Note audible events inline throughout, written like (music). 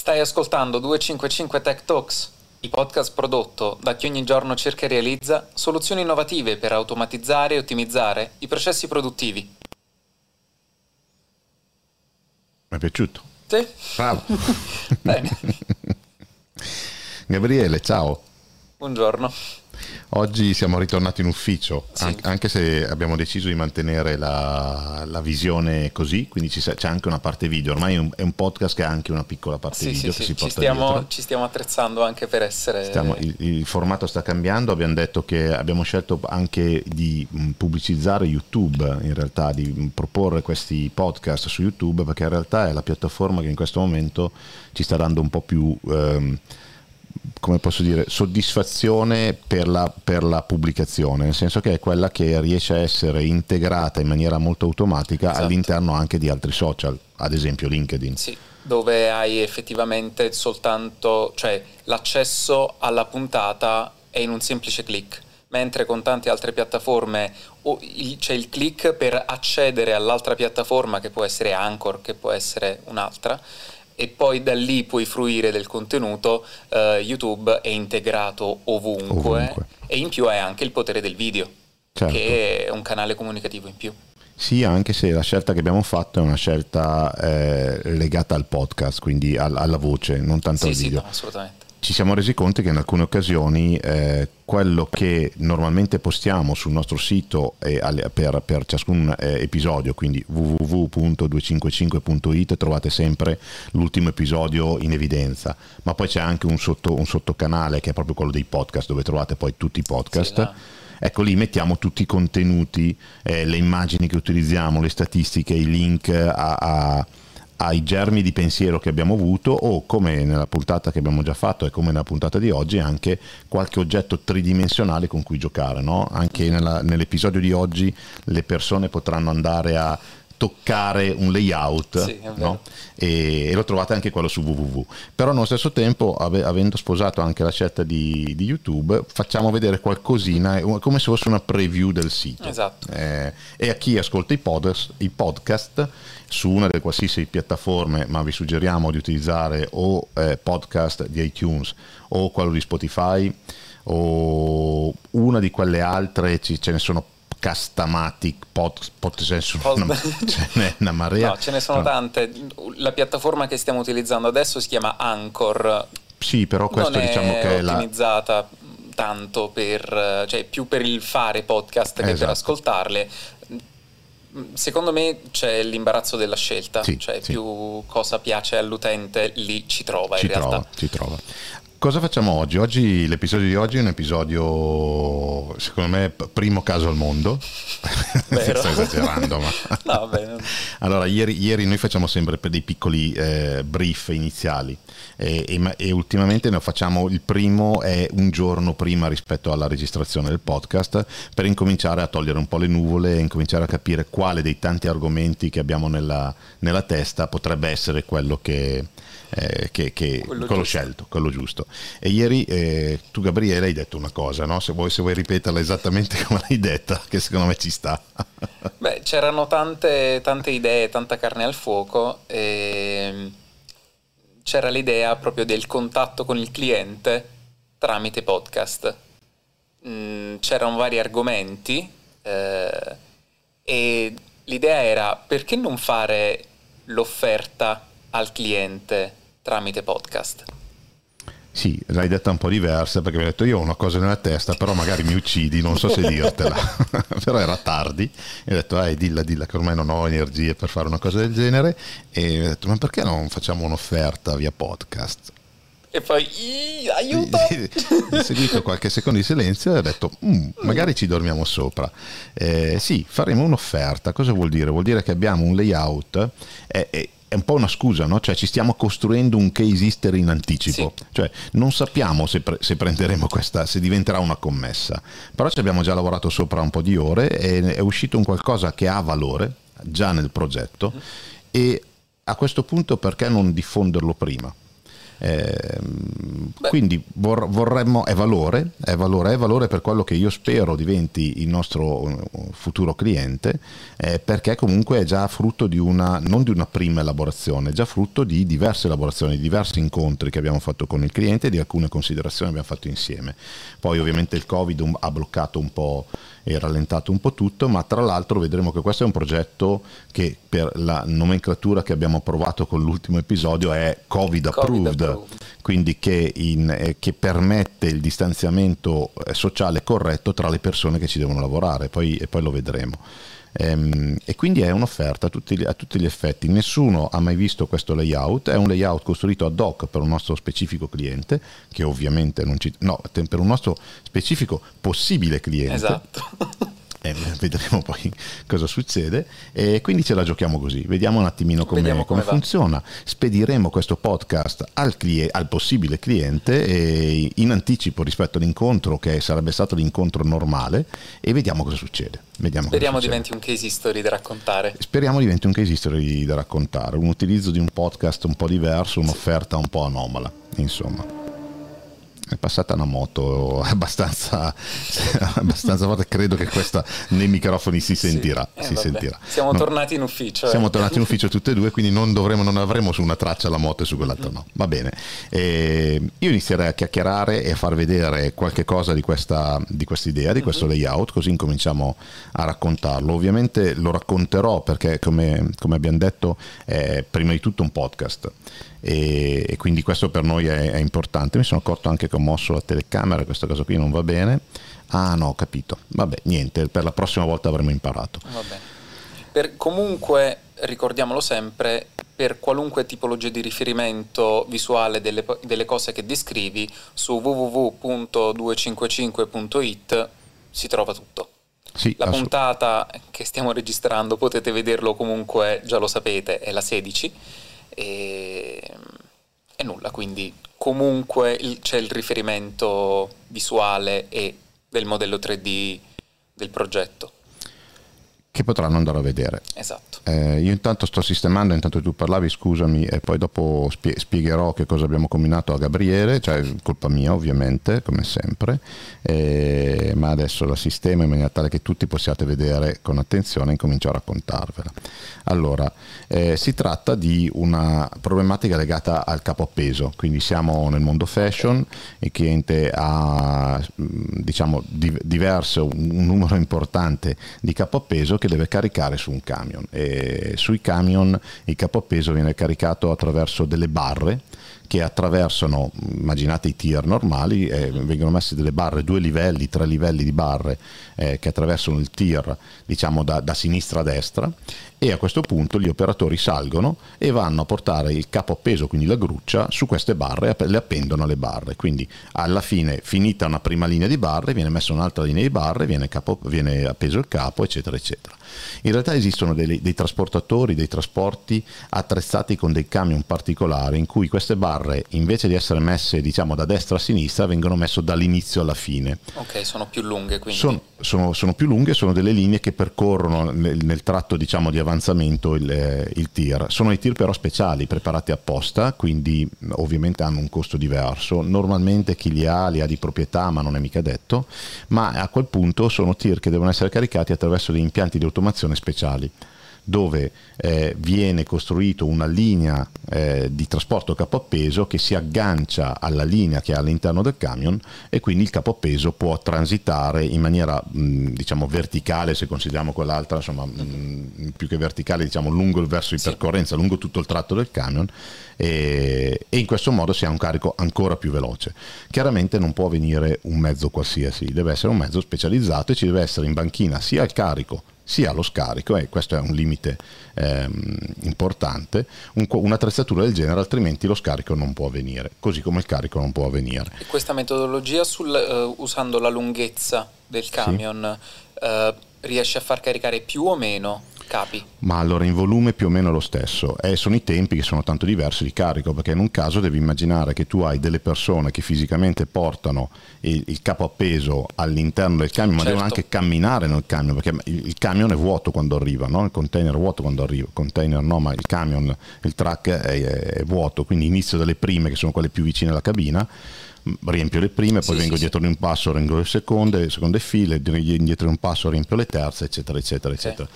Stai ascoltando 255 Tech Talks, il podcast prodotto da chi ogni giorno cerca e realizza soluzioni innovative per automatizzare e ottimizzare i processi produttivi. Mi è piaciuto. Sì? Bravo. (laughs) Bene. (laughs) Gabriele, ciao. Buongiorno. Oggi siamo ritornati in ufficio, Sì. an- anche se abbiamo deciso di mantenere la, la visione così, quindi ci sa- c'è anche una parte video. Ormai è un, è un podcast che ha anche una piccola parte Sì, video sì, che sì, si ci porta stiamo, dietro. ci stiamo attrezzando anche per essere... Stiamo- il, il formato sta cambiando, abbiamo detto che abbiamo scelto anche di mh, pubblicizzare YouTube, in realtà di mh, proporre questi podcast su YouTube, perché in realtà è la piattaforma che in questo momento ci sta dando un po' più, ehm, come posso dire, soddisfazione per la, per la pubblicazione, nel senso che è quella che riesce a essere integrata in maniera molto automatica Esatto. all'interno anche di altri social, ad esempio LinkedIn. Sì, dove hai effettivamente soltanto, cioè l'accesso alla puntata è in un semplice click, mentre con tante altre piattaforme c'è il click per accedere all'altra piattaforma che può essere Anchor, che può essere un'altra, e poi da lì puoi fruire del contenuto, eh, YouTube è integrato ovunque, Ovunque. e in più hai anche il potere del video, Certo. che è un canale comunicativo in più. Sì, anche se la scelta che abbiamo fatto è una scelta eh, legata al podcast, quindi al- alla voce, non tanto Sì, al sì, video. no, assolutamente. Ci siamo resi conto che in alcune occasioni eh, quello che normalmente postiamo sul nostro sito per, per ciascun eh, episodio, quindi www.255.it, trovate sempre l'ultimo episodio in evidenza, ma poi c'è anche un, sotto, un sottocanale che è proprio quello dei podcast, dove trovate poi tutti i podcast. Sì. Ecco lì mettiamo tutti i contenuti, eh, le immagini che utilizziamo, le statistiche, i link a- a- ai germi di pensiero che abbiamo avuto o come nella puntata che abbiamo già fatto e come nella puntata di oggi anche qualche oggetto tridimensionale con cui giocare. no? Anche nella- nell'episodio di oggi le persone potranno andare a toccare un layout Sì, no? e, e lo trovate anche quello su www. Però allo stesso tempo, ave- avendo sposato anche la scelta di, di YouTube, facciamo vedere qualcosina, eh, come se fosse una preview del sito. Esatto. Eh, e a chi ascolta i podcast, i podcast su una delle qualsiasi piattaforme, ma vi suggeriamo di utilizzare o eh, podcast di iTunes o quello di Spotify o una di quelle altre, ci- ce ne sono Castamatic, pod, pod- ce ne sono una, (laughs) ce n'è una marea. No, ce ne sono No, tante. La piattaforma che stiamo utilizzando adesso si chiama Anchor. Sì, però questo non diciamo è che è la, ottimizzata tanto per, cioè più per il fare podcast che per Esatto. ascoltarle. Secondo me c'è l'imbarazzo della scelta, Sì, cioè sì. più cosa piace all'utente lì ci trova ci in realtà. trova, ci trova. Cosa facciamo oggi? Oggi l'episodio di oggi è un episodio, secondo me, primo caso al mondo. (laughs) Sto esagerando, ma... (laughs) No, vabbè, Allora, ieri, ieri noi facciamo sempre dei piccoli eh, brief iniziali e, e e ultimamente ne facciamo il primo è un giorno prima rispetto alla registrazione del podcast per incominciare a togliere un po' le nuvole e incominciare a capire quale dei tanti argomenti che abbiamo nella, nella testa potrebbe essere quello che, eh, che- che- Quello quello scelto, quello giusto. E ieri eh, tu Gabriele hai detto una cosa, no? se, vuoi, se vuoi ripeterla esattamente (laughs) come l'hai detta, che secondo me ci sta. (laughs) Beh, c'erano tante, tante idee, tanta carne al fuoco e c'era l'idea proprio del contatto con il cliente tramite podcast. Mm, c'erano vari argomenti eh, e l'idea era perché non fare l'offerta al cliente tramite podcast? Sì, l'hai detta un po' diversa perché mi hai detto io ho una cosa nella testa, però magari mi uccidi, non so se dirtela. (laughs) però era tardi e ho detto, eh, dilla, dilla che ormai non ho energie per fare una cosa del genere e ho detto, ma perché non facciamo un'offerta via podcast? E poi, "Ih, aiuto! (laughs) Ho seguito qualche secondo di silenzio e ho detto, "Mm, magari ci dormiamo sopra. Eh, sì, faremo un'offerta. Cosa vuol dire? Vuol dire che abbiamo un layout, è, è- è un po' una scusa, no? Cioè ci stiamo costruendo un case history in anticipo. Sì. Cioè non sappiamo se, pre- se prenderemo questa, se diventerà una commessa. Però ci abbiamo già lavorato sopra un po' di ore e è uscito un qualcosa che ha valore già nel progetto e a questo punto perché non diffonderlo prima? Eh, quindi vor, vorremmo, è valore, è valore, è valore per quello che io spero diventi il nostro uh, futuro cliente, eh, perché comunque è già frutto di una, non di una prima elaborazione, è già frutto di diverse elaborazioni, di diversi incontri che abbiamo fatto con il cliente e di alcune considerazioni che abbiamo fatto insieme. Poi ovviamente il Covid ha bloccato un po' e rallentato un po' tutto, ma tra l'altro vedremo che questo è un progetto che per la nomenclatura che abbiamo approvato con l'ultimo episodio è Covid approved, COVID approved. quindi che, in, eh, che, permette il distanziamento eh, sociale corretto tra le persone che ci devono lavorare, poi, e poi lo vedremo. Ehm, e quindi è un'offerta a tutti, a tutti, gli effetti. Nessuno ha mai visto questo layout, è un layout costruito ad hoc per un nostro specifico cliente, che ovviamente non ci... no, per un nostro specifico possibile cliente. Esatto. (laughs) E vedremo (laughs) poi cosa succede. E quindi ce la giochiamo così, vediamo un attimino come, come, come funziona. Spediremo questo podcast al, cliente, al possibile cliente in anticipo rispetto all'incontro che sarebbe stato l'incontro normale e vediamo cosa succede. Vediamo Speriamo cosa diventi un case history da raccontare. Speriamo diventi un case history da raccontare, un utilizzo di un podcast un po' diverso, un'offerta un po' anomala, insomma è passata una moto abbastanza, abbastanza forte, credo che questa nei microfoni si sentirà. Sì, eh, si sentirà. Siamo no, tornati in ufficio. Siamo eh. tornati in ufficio tutte e due, quindi non, dovremo, non avremo su una traccia la moto e su quell'altra no. Va bene. Eh, io inizierei a chiacchierare e a far vedere qualche cosa di questa, di questa idea, di questo mhm. layout, così incominciamo a raccontarlo. Ovviamente lo racconterò perché, come, come abbiamo detto, è prima di tutto un podcast e, e quindi questo per noi è, è, importante. Mi sono accorto anche che ho mosso la telecamera, questa cosa qui non va bene. Ah no, ho capito. Vabbè, niente, per la prossima volta avremo imparato. Per, comunque, ricordiamolo sempre, per qualunque tipologia di riferimento visuale delle, delle cose che descrivi, su www.255.it si trova tutto. Sì, la puntata che stiamo registrando potete vederlo comunque, già lo sapete, è la 16 e, e nulla, quindi comunque il, c'è il riferimento visuale e del modello 3D del progetto che potranno andare a vedere. Esatto. Eh, io intanto sto sistemando, intanto tu parlavi, scusami, e poi dopo spie- spiegherò che cosa abbiamo combinato a Gabriele, cioè colpa mia ovviamente, come sempre, eh, ma adesso la sistema in maniera tale che tutti possiate vedere con attenzione e incomincio a raccontarvela. Allora, eh, si tratta di una problematica legata al capo appeso, quindi siamo nel mondo fashion, il cliente ha diciamo diverso, un numero importante di capo appeso che deve caricare su un camion. E sui camion il capo appeso viene caricato attraverso delle barre che attraversano, immaginate i tir normali, eh, vengono messe delle barre, due livelli, tre livelli di barre eh, che attraversano il tir diciamo da, da, sinistra a destra e a questo punto gli operatori salgono e vanno a portare il capo appeso, quindi la gruccia, su queste barre e le appendono alle barre. Quindi alla fine, finita una prima linea di barre, viene messa un'altra linea di barre, viene, capo, viene appeso il capo, eccetera, eccetera. In realtà esistono dei, dei trasportatori, dei trasporti attrezzati con dei camion particolari in cui queste barre invece di essere messe diciamo da destra a sinistra vengono messe dall'inizio alla fine. Ok, sono più lunghe quindi. Sono, sono, sono più lunghe, sono delle linee che percorrono nel, nel tratto diciamo di avanzamento il, il tir. Sono dei tir però speciali, preparati apposta, quindi ovviamente hanno un costo diverso. Normalmente chi li ha li ha di proprietà ma non è mica detto, ma a quel punto sono tir che devono essere caricati attraverso degli impianti di automazione speciali dove eh, viene costruita una linea eh, di trasporto capo appeso che si aggancia alla linea che è all'interno del camion e quindi il capo appeso può transitare in maniera mh, diciamo verticale se consideriamo quell'altra insomma mh, più che verticale diciamo lungo il verso di percorrenza lungo tutto il tratto del camion e, e in questo modo si ha un carico ancora più veloce. Chiaramente non può venire un mezzo qualsiasi deve essere un mezzo specializzato e ci deve essere in banchina sia il carico sia lo scarico, e questo è un limite ehm, importante, un, un'attrezzatura del genere, altrimenti lo scarico non può avvenire, così come il carico non può avvenire. E questa metodologia sul, uh, usando la lunghezza del camion sì. uh, riesce a far caricare più o meno? Capi? Ma allora in volume più o meno lo stesso. E sono i tempi che sono tanto diversi di carico, perché in un caso devi immaginare che tu hai delle persone che fisicamente portano il, il capo appeso all'interno del camion, certo. ma devono anche camminare nel camion, perché il, il camion è vuoto quando arriva, no? il container è vuoto quando arriva, il container no, ma il camion, il truck è, è vuoto, quindi inizio dalle prime che sono quelle più vicine alla cabina riempio le prime, poi sì, vengo sì, dietro di un passo, riempio le seconde, le seconde file, indietro di un passo, riempio le terze, eccetera, eccetera, eccetera.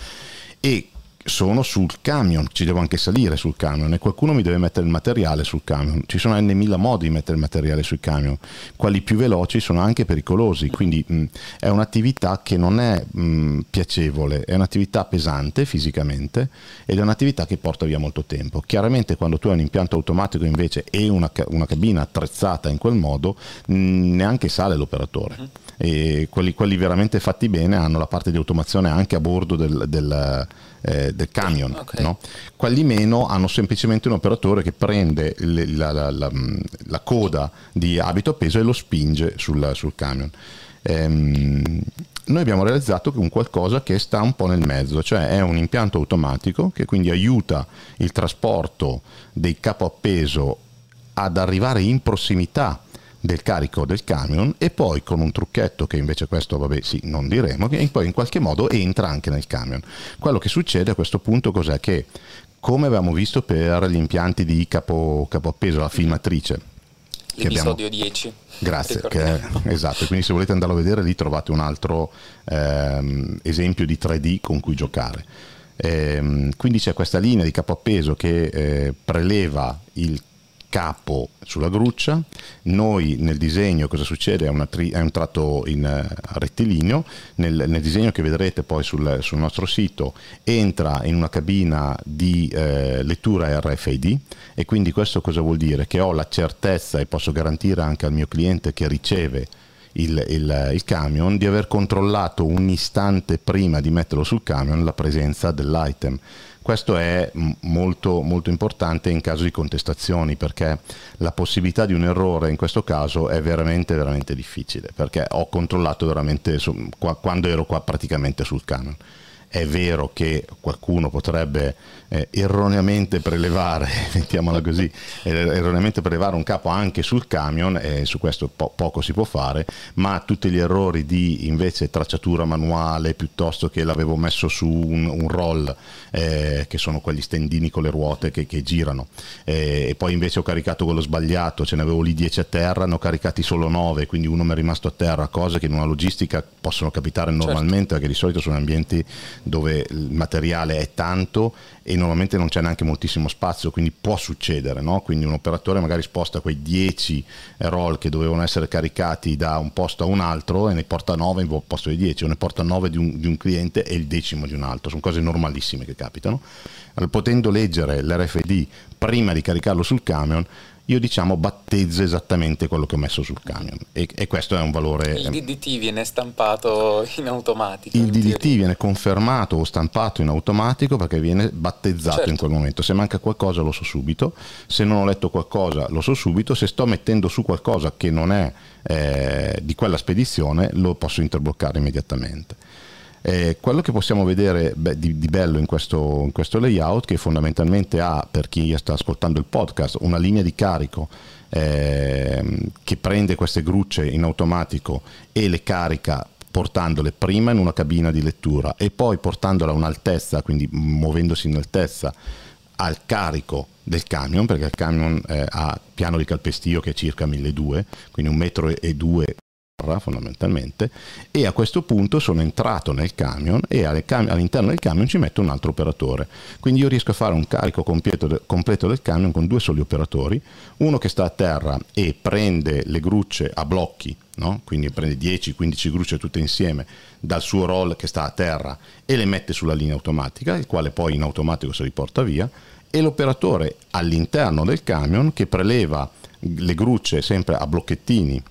E sono sul camion, ci devo anche salire sul camion e qualcuno mi deve mettere il materiale sul camion. Ci sono n modi di mettere il materiale sui camion, quelli più veloci sono anche pericolosi, quindi mh, è un'attività che non è mh, piacevole, è un'attività pesante fisicamente ed è un'attività che porta via molto tempo. Chiaramente quando tu hai un impianto automatico invece e una, una cabina attrezzata in quel modo, mh, neanche sale l'operatore. E quelli, quelli, veramente fatti bene hanno la parte di automazione anche a bordo del, del eh, del camion. Okay. No? Quelli meno hanno semplicemente un operatore che prende le, la, la, la, la, coda di abito appeso e lo spinge sul, sul camion. Ehm, noi abbiamo realizzato un qualcosa che sta un po' nel mezzo, cioè è un impianto automatico che quindi aiuta il trasporto dei capo appeso ad arrivare in prossimità del carico del camion e poi con un trucchetto che invece questo vabbè sì non diremo che poi in qualche modo entra anche nel camion. Quello che succede a questo punto cos'è? Che come avevamo visto per gli impianti di capo, capo appeso la filmatrice l'episodio abbiamo... 10 grazie che, (laughs) esatto quindi se volete andarlo a vedere lì trovate un altro ehm, esempio di 3D con cui giocare. Ehm, quindi c'è questa linea di capo appeso che eh, preleva il capo sulla gruccia, noi nel disegno cosa succede? È, tri- è un tratto in uh, rettilineo, nel, nel, disegno che vedrete poi sul, sul, nostro sito entra in una cabina di uh, lettura RFID e quindi questo cosa vuol dire? Che ho la certezza e posso garantire anche al mio cliente che riceve il, il, il, camion di aver controllato un istante prima di metterlo sul camion la presenza dell'item. Questo è molto, molto importante in caso di contestazioni perché la possibilità di un errore in questo caso è veramente, veramente difficile perché ho controllato veramente quando ero qua praticamente sul camion è vero che qualcuno potrebbe eh, erroneamente prelevare, (laughs) mettiamola così, eh, erroneamente prelevare un capo anche sul camion, e su questo po- poco si può fare, ma tutti gli errori di invece tracciatura manuale piuttosto che l'avevo messo su un, un roll, eh, che sono quegli stendini con le ruote che, che girano, eh, e poi invece ho caricato quello sbagliato, ce ne avevo lì 10 a terra, ne ho caricati solo 9, quindi uno mi è rimasto a terra, cose che in una logistica possono capitare certo. normalmente, certo. perché di solito sono ambienti dove il materiale è tanto e normalmente non c'è neanche moltissimo spazio, quindi può succedere, no? quindi un operatore magari sposta quei 10 roll che dovevano essere caricati da un posto a un altro e ne porta 9 in posto di 10 o ne porta 9 di un, di un cliente e il decimo di un altro, sono cose normalissime che capitano. Potendo leggere l'RFID prima di caricarlo sul camion, io diciamo battezzo esattamente quello che ho messo sul camion e, e questo è un valore... Il DDT viene stampato in automatico. Il in DDT teoria. viene confermato o stampato in automatico perché viene battezzato certo. in quel momento. Se manca qualcosa lo so subito, se non ho letto qualcosa lo so subito, se sto mettendo su qualcosa che non è eh, di quella spedizione lo posso interbloccare immediatamente. Eh, quello che possiamo vedere beh, di, di, bello in questo, in questo, layout, che fondamentalmente ha, per chi sta ascoltando il podcast, una linea di carico eh, che prende queste grucce in automatico e le carica portandole prima in una cabina di lettura e poi portandola a un'altezza, quindi muovendosi in altezza al carico del camion, perché il camion eh, ha piano di calpestio che è circa 1200, quindi un metro e due fondamentalmente e a questo punto sono entrato nel camion e all'interno del camion ci metto un altro operatore quindi io riesco a fare un carico completo, del camion con due soli operatori uno che sta a terra e prende le grucce a blocchi no? quindi prende 10-15 grucce tutte insieme dal suo roll che sta a terra e le mette sulla linea automatica il quale poi in automatico si riporta via e l'operatore all'interno del camion che preleva le grucce sempre a blocchettini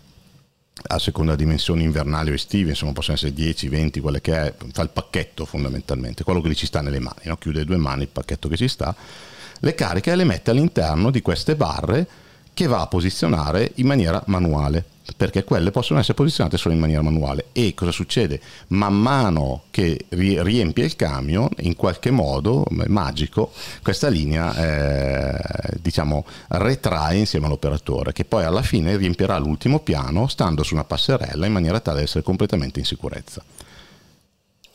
a seconda dimensioni invernali o estive, insomma possono essere 10, 20, quelle che è, fa il pacchetto fondamentalmente, quello che ci sta nelle mani, no? chiude le due mani il pacchetto che ci sta, le carica e le mette all'interno di queste barre che va a posizionare in maniera manuale perché quelle possono essere posizionate solo in maniera manuale e cosa succede? Man mano che riempie il camion, in qualche modo magico, questa linea eh, diciamo retrae insieme all'operatore che poi alla fine riempirà l'ultimo piano stando su una passerella in maniera tale da essere completamente in sicurezza.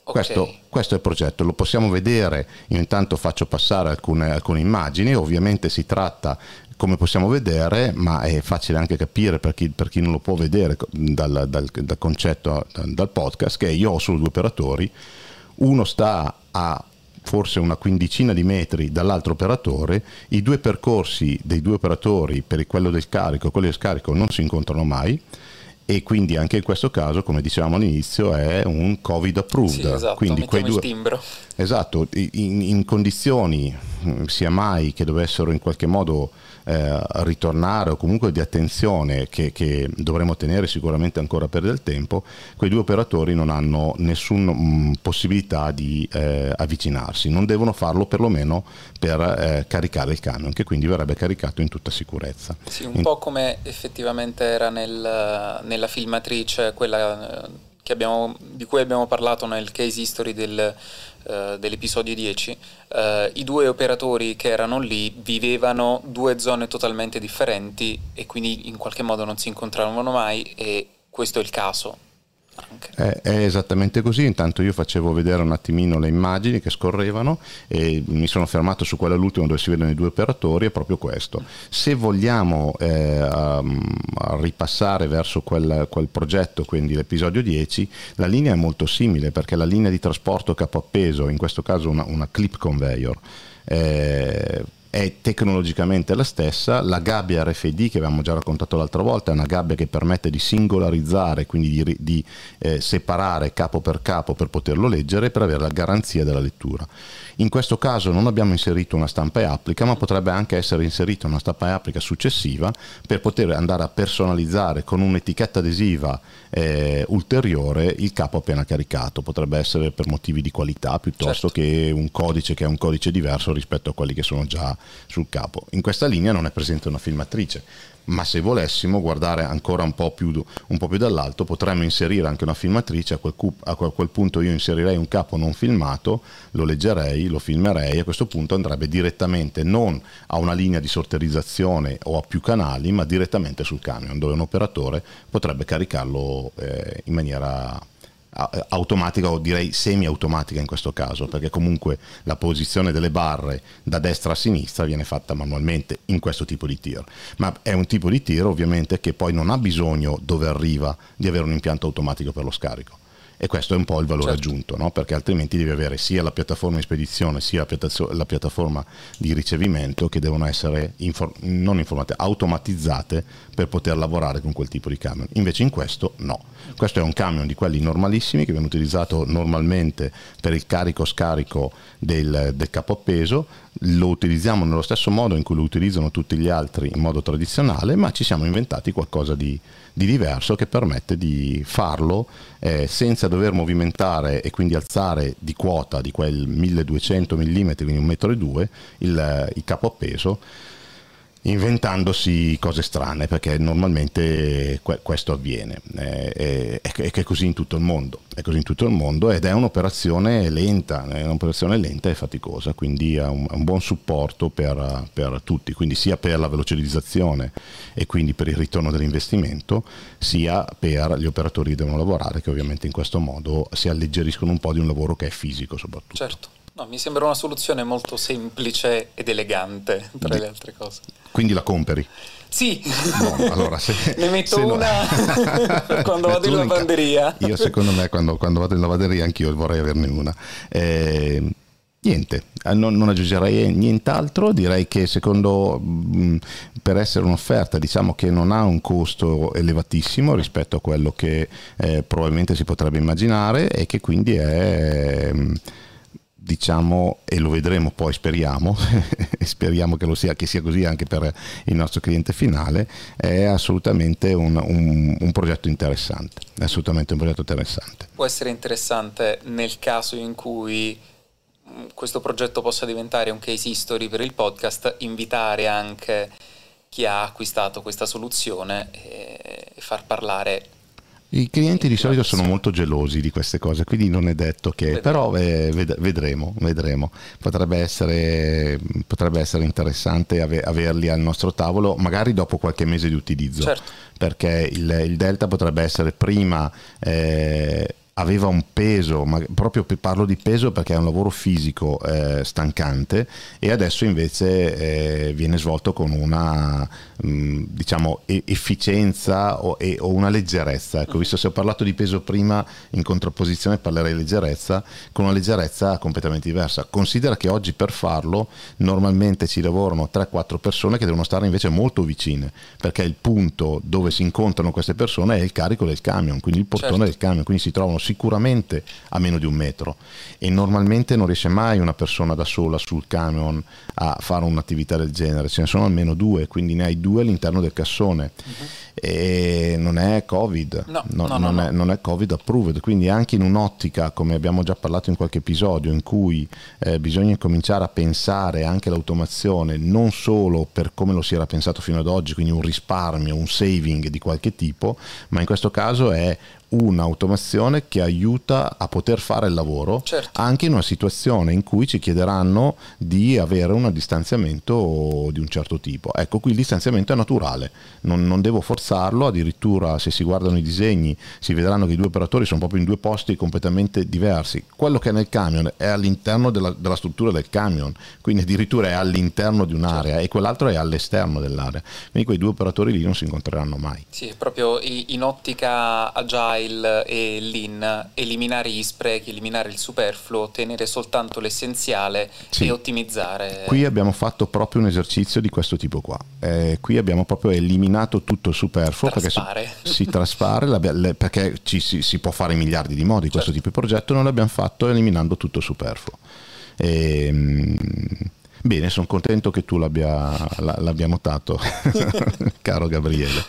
Okay. Questo, questo, è il progetto, lo possiamo vedere, io intanto faccio passare alcune, alcune immagini, ovviamente si tratta come possiamo vedere, ma è facile anche capire per chi, per chi non lo può vedere dal, dal, dal concetto, dal, podcast, che io ho solo due operatori, uno sta a forse una quindicina di metri dall'altro operatore, i due percorsi dei due operatori per quello del carico e quello del scarico non si incontrano mai e quindi anche in questo caso, come dicevamo all'inizio, è un Covid approved. Sì, esatto, quindi quei due, timbro. Esatto, in, in condizioni sia mai che dovessero in qualche modo eh, ritornare o comunque di attenzione che, che, dovremo tenere sicuramente ancora per del tempo, quei due operatori non hanno nessuna mm, possibilità di eh, avvicinarsi, non devono farlo perlomeno per eh, caricare il camion che quindi verrebbe caricato in tutta sicurezza. Sì, un in... po' come effettivamente era nel, nella filmatrice, quella eh, abbiamo, di cui abbiamo parlato nel case history del, uh, dell'episodio 10, uh, eh, i due operatori che erano lì vivevano due zone totalmente differenti e quindi in qualche modo non si incontravano mai e questo è il caso è, è, esattamente così, intanto io facevo vedere un attimino le immagini che scorrevano e mi sono fermato su quella l'ultima dove si vedono i due operatori, è proprio questo. Se vogliamo eh, um, ripassare verso quel, quel, progetto, quindi l'episodio 10, la linea è molto simile perché la linea di trasporto capo appeso, in questo caso una, una clip conveyor, eh, è tecnologicamente la stessa, la gabbia RFID che avevamo già raccontato l'altra volta è una gabbia che permette di singolarizzare, quindi di, di eh, separare capo per capo per poterlo leggere per avere la garanzia della lettura. In questo caso non abbiamo inserito una stampa e applica, ma potrebbe anche essere inserita una stampa e applica successiva per poter andare a personalizzare con un'etichetta adesiva eh, ulteriore il capo appena caricato. Potrebbe essere per motivi di qualità piuttosto certo. che un codice che è un codice diverso rispetto a quelli che sono già sul capo. In questa linea non è presente una filmatrice, ma se volessimo guardare ancora un po, più, un po' più, dall'alto potremmo inserire anche una filmatrice, a quel, a quel, punto io inserirei un capo non filmato, lo leggerei, lo filmerei, a questo punto andrebbe direttamente non a una linea di sorterizzazione o a più canali, ma direttamente sul camion, dove un operatore potrebbe caricarlo eh, in maniera automatica o direi semi-automatica in questo caso, perché comunque la posizione delle barre da destra a sinistra viene fatta manualmente in questo tipo di tir. Ma è un tipo di tir ovviamente che poi non ha bisogno dove arriva di avere un impianto automatico per lo scarico e questo è un po' il valore certo. aggiunto, no? perché altrimenti devi avere sia la piattaforma di spedizione sia la, piattaforma di ricevimento che devono essere infor- non informate, automatizzate per poter lavorare con quel tipo di camion. Invece in questo no. Questo è un camion di quelli normalissimi che viene utilizzato normalmente per il carico-scarico del, del capo appeso, lo utilizziamo nello stesso modo in cui lo utilizzano tutti gli altri in modo tradizionale, ma ci siamo inventati qualcosa di, di diverso che permette di farlo eh, senza dover movimentare e quindi alzare di quota di quel 1200 mm, quindi un metro e due, il, il capo appeso inventandosi cose strane perché normalmente questo avviene. È, è, è, così in tutto il mondo è così in tutto il mondo ed è un'operazione lenta è un'operazione lenta e faticosa quindi ha un, un buon supporto per, per, tutti quindi sia per la velocizzazione e quindi per il ritorno dell'investimento sia per gli operatori che devono lavorare che ovviamente in questo modo si alleggeriscono un po' di un lavoro che è fisico soprattutto. Certo No, mi sembra una soluzione molto semplice ed elegante, tra le altre cose. Quindi la comperi? Sì, no, allora se, (laughs) ne metto se una no... (laughs) quando vado in lavanderia. Io secondo me quando, quando, vado in lavanderia anch'io vorrei averne una. Eh, niente, eh, non, non, aggiungerei nient'altro, direi che secondo mh, per essere un'offerta diciamo che non ha un costo elevatissimo rispetto a quello che eh, probabilmente si potrebbe immaginare e che quindi è... Mh, diciamo, e lo vedremo poi, speriamo, e (laughs) speriamo che, sia, che sia così anche per il nostro cliente finale, è assolutamente un, un, un progetto interessante. È assolutamente un progetto interessante. Può essere interessante nel caso in cui mm, questo progetto possa diventare un case history per il podcast, invitare anche chi ha acquistato questa soluzione e far parlare i clienti di solito sono molto gelosi di queste cose, quindi non è detto che, vedremo. però eh, vedremo, vedremo. Potrebbe, essere, potrebbe essere interessante averli al nostro tavolo, magari dopo qualche mese di utilizzo, certo. perché il, il, Delta potrebbe essere prima eh, aveva un peso, ma proprio parlo di peso perché è un lavoro fisico eh, stancante e adesso invece eh, viene svolto con una mh, mm, diciamo e- efficienza o, e- o, una leggerezza. Ecco, visto se ho parlato di peso prima in contrapposizione parlerei di leggerezza, con una leggerezza completamente diversa. Considera che oggi per farlo normalmente ci lavorano 3-4 persone che devono stare invece molto vicine perché il punto dove si incontrano queste persone è il carico del camion, quindi il portone certo. del camion, quindi si trovano sicuramente a meno di un metro. E normalmente non riesce mai una persona da sola sul camion a fare un'attività del genere, ce ne sono almeno due, quindi ne hai due all'interno del cassone. Uh-huh. e non è Covid, no, no, no, non, è, non, è, Covid approved, quindi anche in un'ottica, come abbiamo già parlato in qualche episodio, in cui eh, bisogna cominciare a pensare anche l'automazione non solo per come lo si era pensato fino ad oggi, quindi un risparmio, un saving di qualche tipo, ma in questo caso è un'automazione che aiuta a poter fare il lavoro certo. anche in una situazione in cui ci chiederanno di avere un distanziamento di un certo tipo. Ecco, qui il distanziamento è naturale, non, non, devo forzarlo, addirittura se si guardano i disegni si vedranno che i due operatori sono proprio in due posti completamente diversi. Quello che è nel camion è all'interno della, della struttura del camion, quindi addirittura è all'interno di un'area certo. e quell'altro è all'esterno dell'area. Quindi quei due operatori lì non si incontreranno mai. Sì, proprio in ottica agile agile e lean, eliminare gli sprechi, eliminare il superfluo, tenere soltanto l'essenziale sì. e ottimizzare. Qui abbiamo fatto proprio un esercizio di questo tipo qua. Eh, qui abbiamo proprio eliminato tutto il superfluo traspare. perché si, si traspare, (laughs) perché ci, si, si, può fare in miliardi di modi certo. questo tipo di progetto, noi l'abbiamo fatto eliminando tutto il superfluo. E, ehm, Bene, sono contento che tu l'abbia, l'abbia notato, (laughs) caro Gabriele.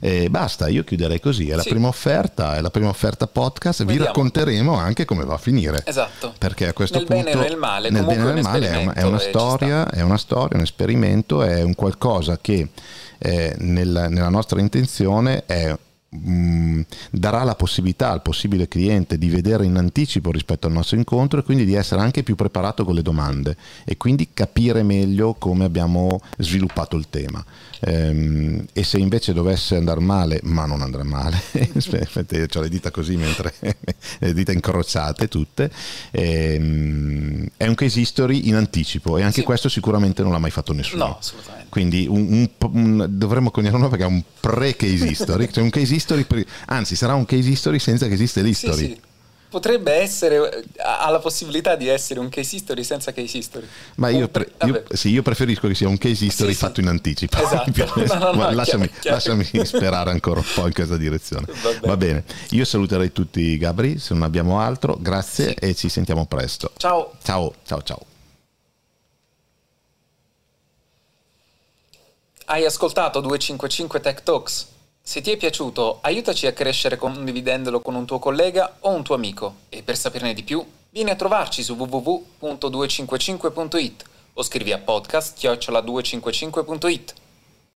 E basta, io chiuderei così. È la sì. prima offerta, è la prima offerta podcast. Vediamo. Vi racconteremo anche come va a finire. Esatto. Perché a questo nel punto. Bene e nel male, nel bene e nel male è, è, una storia, è una storia, un esperimento, è un qualcosa che eh, nel, nella nostra intenzione è Mm, darà la possibilità al possibile cliente di vedere in anticipo rispetto al nostro incontro e quindi di essere anche più preparato con le domande e quindi capire meglio come abbiamo sviluppato il tema. Ehm, e se invece dovesse andare male, ma non andrà male, (laughs) ho le dita così mentre (laughs) le dita incrociate tutte, ehm, è un case history in anticipo e anche sì. questo sicuramente non l'ha mai fatto nessuno. No, assolutamente. Quindi un, un, un, dovremmo coniarlo perché è un pre-case history, cioè un case history, pre, anzi sarà un case history senza che esiste l'history. Sì, sì potrebbe essere, ha la possibilità di essere un case history senza case history. Ma io, pre- io, sì, io preferisco che sia un case history sì, fatto in anticipo. Esatto. (laughs) no, no, no, lasciami, chiaro, lasciami sperare ancora un po' in questa direzione. (laughs) Va bene. Va bene. Io saluterei tutti Gabri, se non abbiamo altro. Grazie e ci sentiamo presto. Ciao. Ciao, ciao, ciao. Hai ascoltato 255 Tech Talks? Se ti è piaciuto, aiutaci a crescere condividendolo con un tuo collega o un tuo amico e per saperne di più, vieni a trovarci su www.255.it o scrivi a podcast-255.it.